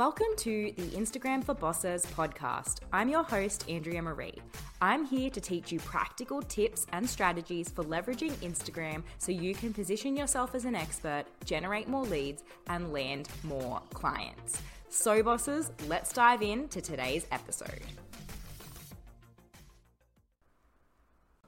Welcome to the Instagram for Bosses podcast. I'm your host, Andrea Marie. I'm here to teach you practical tips and strategies for leveraging Instagram so you can position yourself as an expert, generate more leads, and land more clients. So, bosses, let's dive into today's episode.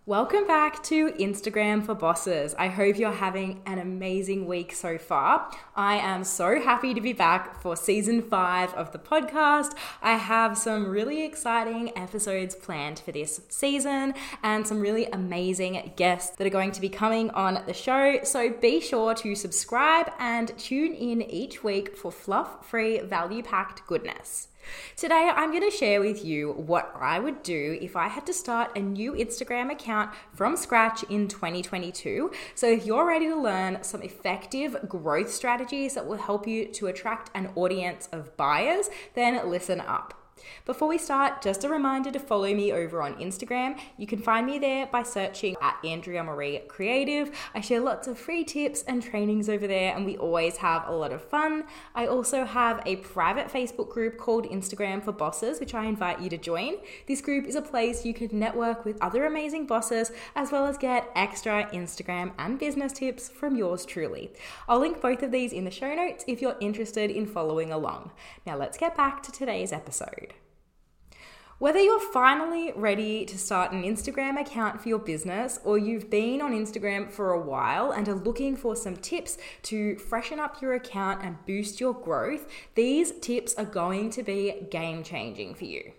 Welcome back to Instagram for Bosses. I hope you're having an amazing week so far. I am so happy to be back for season five of the podcast. I have some really exciting episodes planned for this season and some really amazing guests that are going to be coming on the show. So be sure to subscribe and tune in each week for fluff free, value packed goodness. Today, I'm going to share with you what I would do if I had to start a new Instagram account from scratch in 2022. So, if you're ready to learn some effective growth strategies that will help you to attract an audience of buyers, then listen up. Before we start, just a reminder to follow me over on Instagram. You can find me there by searching at Andrea Marie Creative. I share lots of free tips and trainings over there, and we always have a lot of fun. I also have a private Facebook group called Instagram for Bosses, which I invite you to join. This group is a place you can network with other amazing bosses, as well as get extra Instagram and business tips from yours truly. I'll link both of these in the show notes if you're interested in following along. Now, let's get back to today's episode. Whether you're finally ready to start an Instagram account for your business or you've been on Instagram for a while and are looking for some tips to freshen up your account and boost your growth, these tips are going to be game changing for you.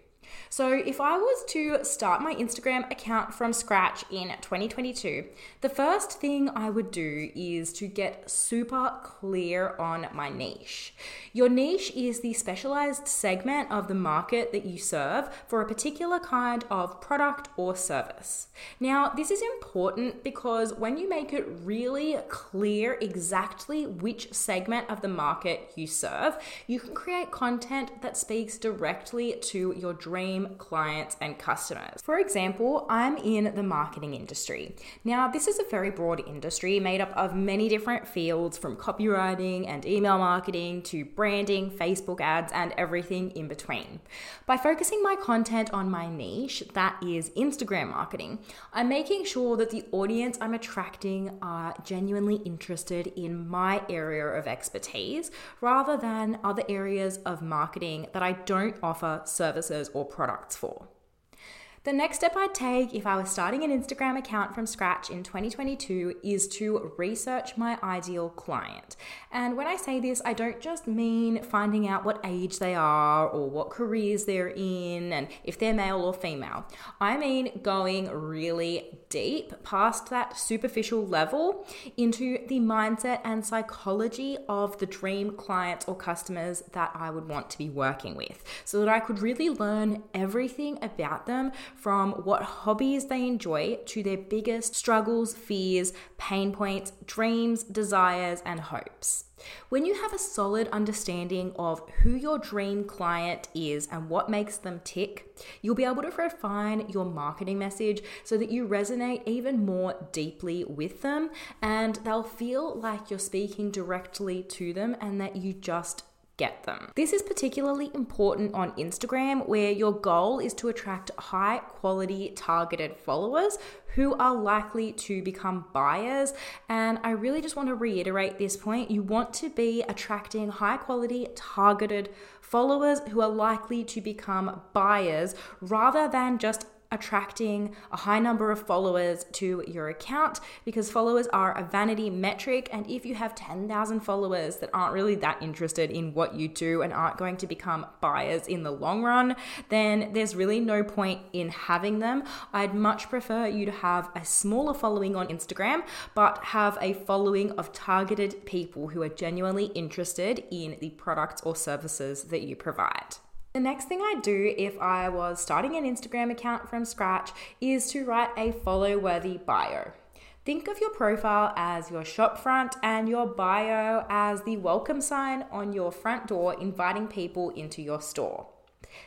So, if I was to start my Instagram account from scratch in 2022, the first thing I would do is to get super clear on my niche. Your niche is the specialized segment of the market that you serve for a particular kind of product or service. Now, this is important because when you make it really clear exactly which segment of the market you serve, you can create content that speaks directly to your dream clients, and customers. For example, I'm in the marketing industry. Now, this is a very broad industry made up of many different fields from copywriting and email marketing to branding, Facebook ads, and everything in between. By focusing my content on my niche, that is Instagram marketing, I'm making sure that the audience I'm attracting are genuinely interested in my area of expertise rather than other areas of marketing that I don't offer services or products products for. The next step I'd take if I was starting an Instagram account from scratch in 2022 is to research my ideal client. And when I say this, I don't just mean finding out what age they are or what careers they're in and if they're male or female. I mean going really deep past that superficial level into the mindset and psychology of the dream clients or customers that I would want to be working with so that I could really learn everything about them from what hobbies they enjoy to their biggest struggles, fears, pain points, dreams, desires, and hopes. When you have a solid understanding of who your dream client is and what makes them tick, you'll be able to refine your marketing message so that you resonate even more deeply with them and they'll feel like you're speaking directly to them and that you just get them. This is particularly important on Instagram, where your goal is to attract high quality targeted followers who are likely to become buyers. And I really just want to reiterate this point you want to be attracting high quality targeted followers who are likely to become buyers rather than just attracting a high number of followers to your account because followers are a vanity metric. And if you have 10,000 followers that aren't really that interested in what you do and aren't going to become buyers in the long run, then there's really no point in having them. I'd much prefer you to have a smaller following on Instagram, but have a following of targeted people who are genuinely interested in the products or services that you provide. The next thing I'd do if I was starting an Instagram account from scratch is to write a follow worthy bio. Think of your profile as your shop front and your bio as the welcome sign on your front door inviting people into your store.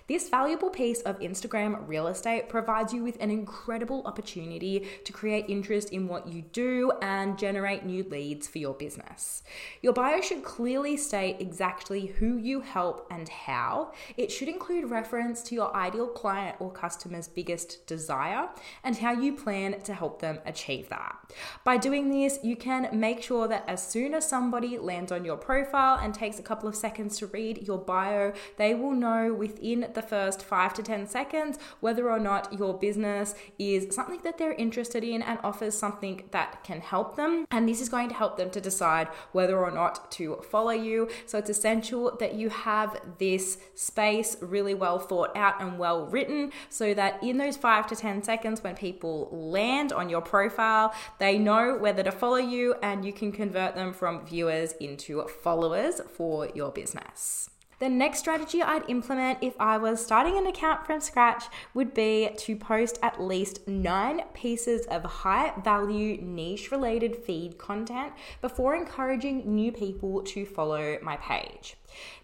This valuable piece of Instagram real estate provides you with an incredible opportunity to create interest in what you do and generate new leads for your business. Your bio should clearly state exactly who you help and how. It should include reference to your ideal client or customer's biggest desire and how you plan to help them achieve that. By doing this, you can make sure that as soon as somebody lands on your profile and takes a couple of seconds to read your bio, they will know within the first five to 10 seconds whether or not your business is something that they're interested in and offers something that can help them. And this is going to help them to decide whether or not to follow you. So it's essential that you have this space really well thought out and well written so that in those five to 10 seconds when people land on your profile, they know whether to follow you and you can convert them from viewers into followers for your business. The next strategy I'd implement if I was starting an account from scratch would be to post at least nine pieces of high value niche related feed content before encouraging new people to follow my page.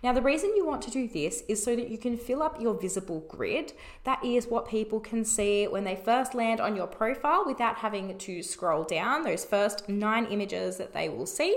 Now, the reason you want to do this is so that you can fill up your visible grid. That is what people can see when they first land on your profile without having to scroll down those first nine images that they will see.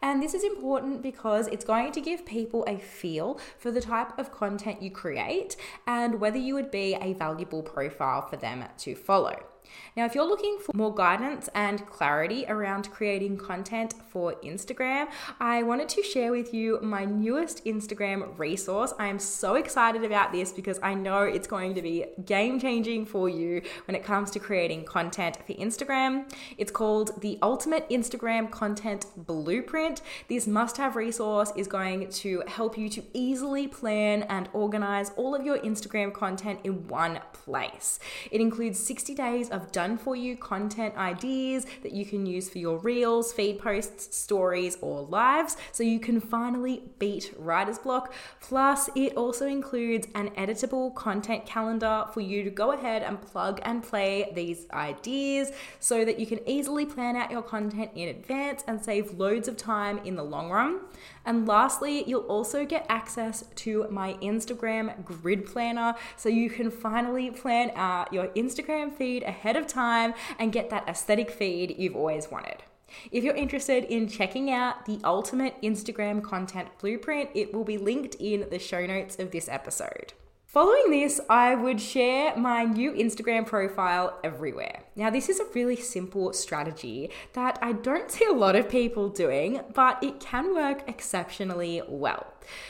And this is important because it's going to give people a feel for the type of content you create and whether you would be a valuable profile for them to follow. Now, if you're looking for more guidance and clarity around creating content for Instagram, I wanted to share with you my newest Instagram resource. I am so excited about this because I know it's going to be game changing for you when it comes to creating content for Instagram. It's called the Ultimate Instagram Content Blueprint. This must have resource is going to help you to easily plan and organize all of your Instagram content in one place. It includes 60 days of done for you content ideas that you can use for your reels, feed posts, stories, or lives so you can finally beat writer's block. Plus, it also includes an editable content calendar for you to go ahead and plug and play these ideas so that you can easily plan out your content in advance and save loads of time in the long run. And lastly, you'll also get access to my Instagram grid planner so you can finally plan out your Instagram feed ahead of time and get that aesthetic feed you've always wanted. If you're interested in checking out the ultimate Instagram content blueprint, it will be linked in the show notes of this episode. Following this, I would share my new Instagram profile everywhere. Now, this is a really simple strategy that I don't see a lot of people doing, but it can work exceptionally well.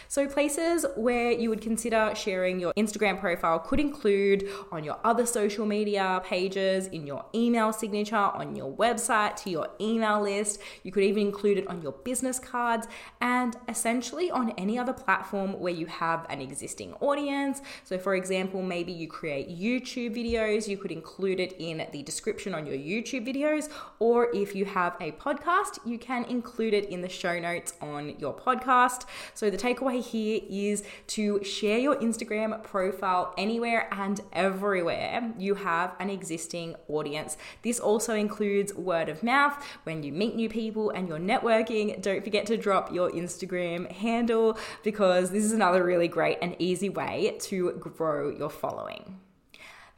So, places where you would consider sharing your Instagram profile could include on your other social media pages, in your email signature, on your website, to your email list. You could even include it on your business cards and essentially on any other platform where you have an existing audience. So, for example, maybe you create YouTube videos, you could include it in the description on your YouTube videos, or if you have a podcast, you can include it in the show notes on your podcast. So, the takeaway here is to share your Instagram profile anywhere and everywhere you have an existing audience. This also includes word of mouth when you meet new people and you're networking. Don't forget to drop your Instagram handle because this is another really great and easy way to grow your following.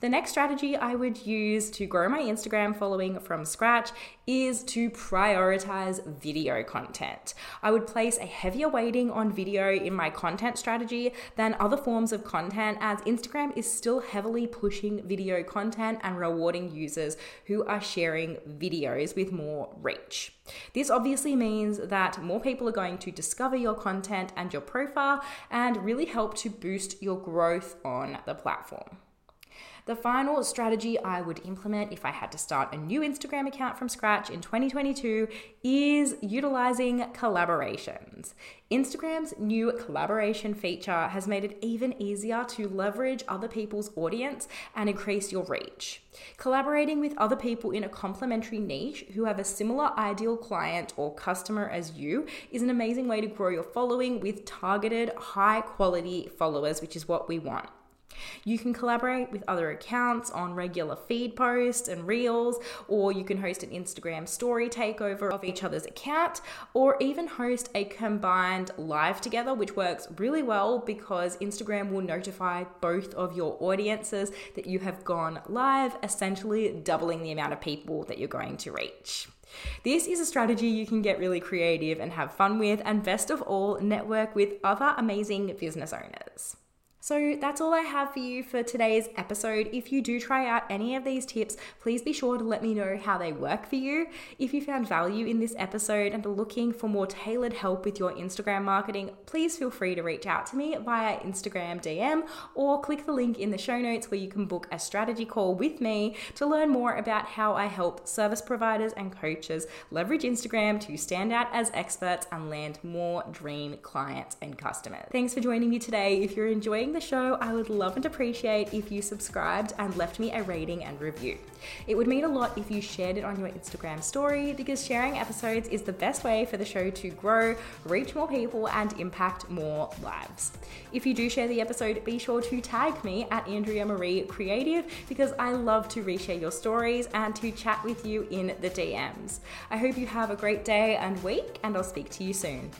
The next strategy I would use to grow my Instagram following from scratch is to prioritize video content. I would place a heavier weighting on video in my content strategy than other forms of content, as Instagram is still heavily pushing video content and rewarding users who are sharing videos with more reach. This obviously means that more people are going to discover your content and your profile and really help to boost your growth on the platform. The final strategy I would implement if I had to start a new Instagram account from scratch in 2022 is utilizing collaborations. Instagram's new collaboration feature has made it even easier to leverage other people's audience and increase your reach. Collaborating with other people in a complementary niche who have a similar ideal client or customer as you is an amazing way to grow your following with targeted, high quality followers, which is what we want. You can collaborate with other accounts on regular feed posts and reels, or you can host an Instagram story takeover of each other's account, or even host a combined live together, which works really well because Instagram will notify both of your audiences that you have gone live, essentially doubling the amount of people that you're going to reach. This is a strategy you can get really creative and have fun with, and best of all, network with other amazing business owners. So that's all I have for you for today's episode. If you do try out any of these tips, please be sure to let me know how they work for you. If you found value in this episode and are looking for more tailored help with your Instagram marketing, please feel free to reach out to me via Instagram DM or click the link in the show notes where you can book a strategy call with me to learn more about how I help service providers and coaches leverage Instagram to stand out as experts and land more dream clients and customers. Thanks for joining me today. If you're enjoying the show, I would love and appreciate if you subscribed and left me a rating and review. It would mean a lot if you shared it on your Instagram story because sharing episodes is the best way for the show to grow, reach more people, and impact more lives. If you do share the episode, be sure to tag me at Andrea Marie Creative because I love to reshare your stories and to chat with you in the DMs. I hope you have a great day and week, and I'll speak to you soon.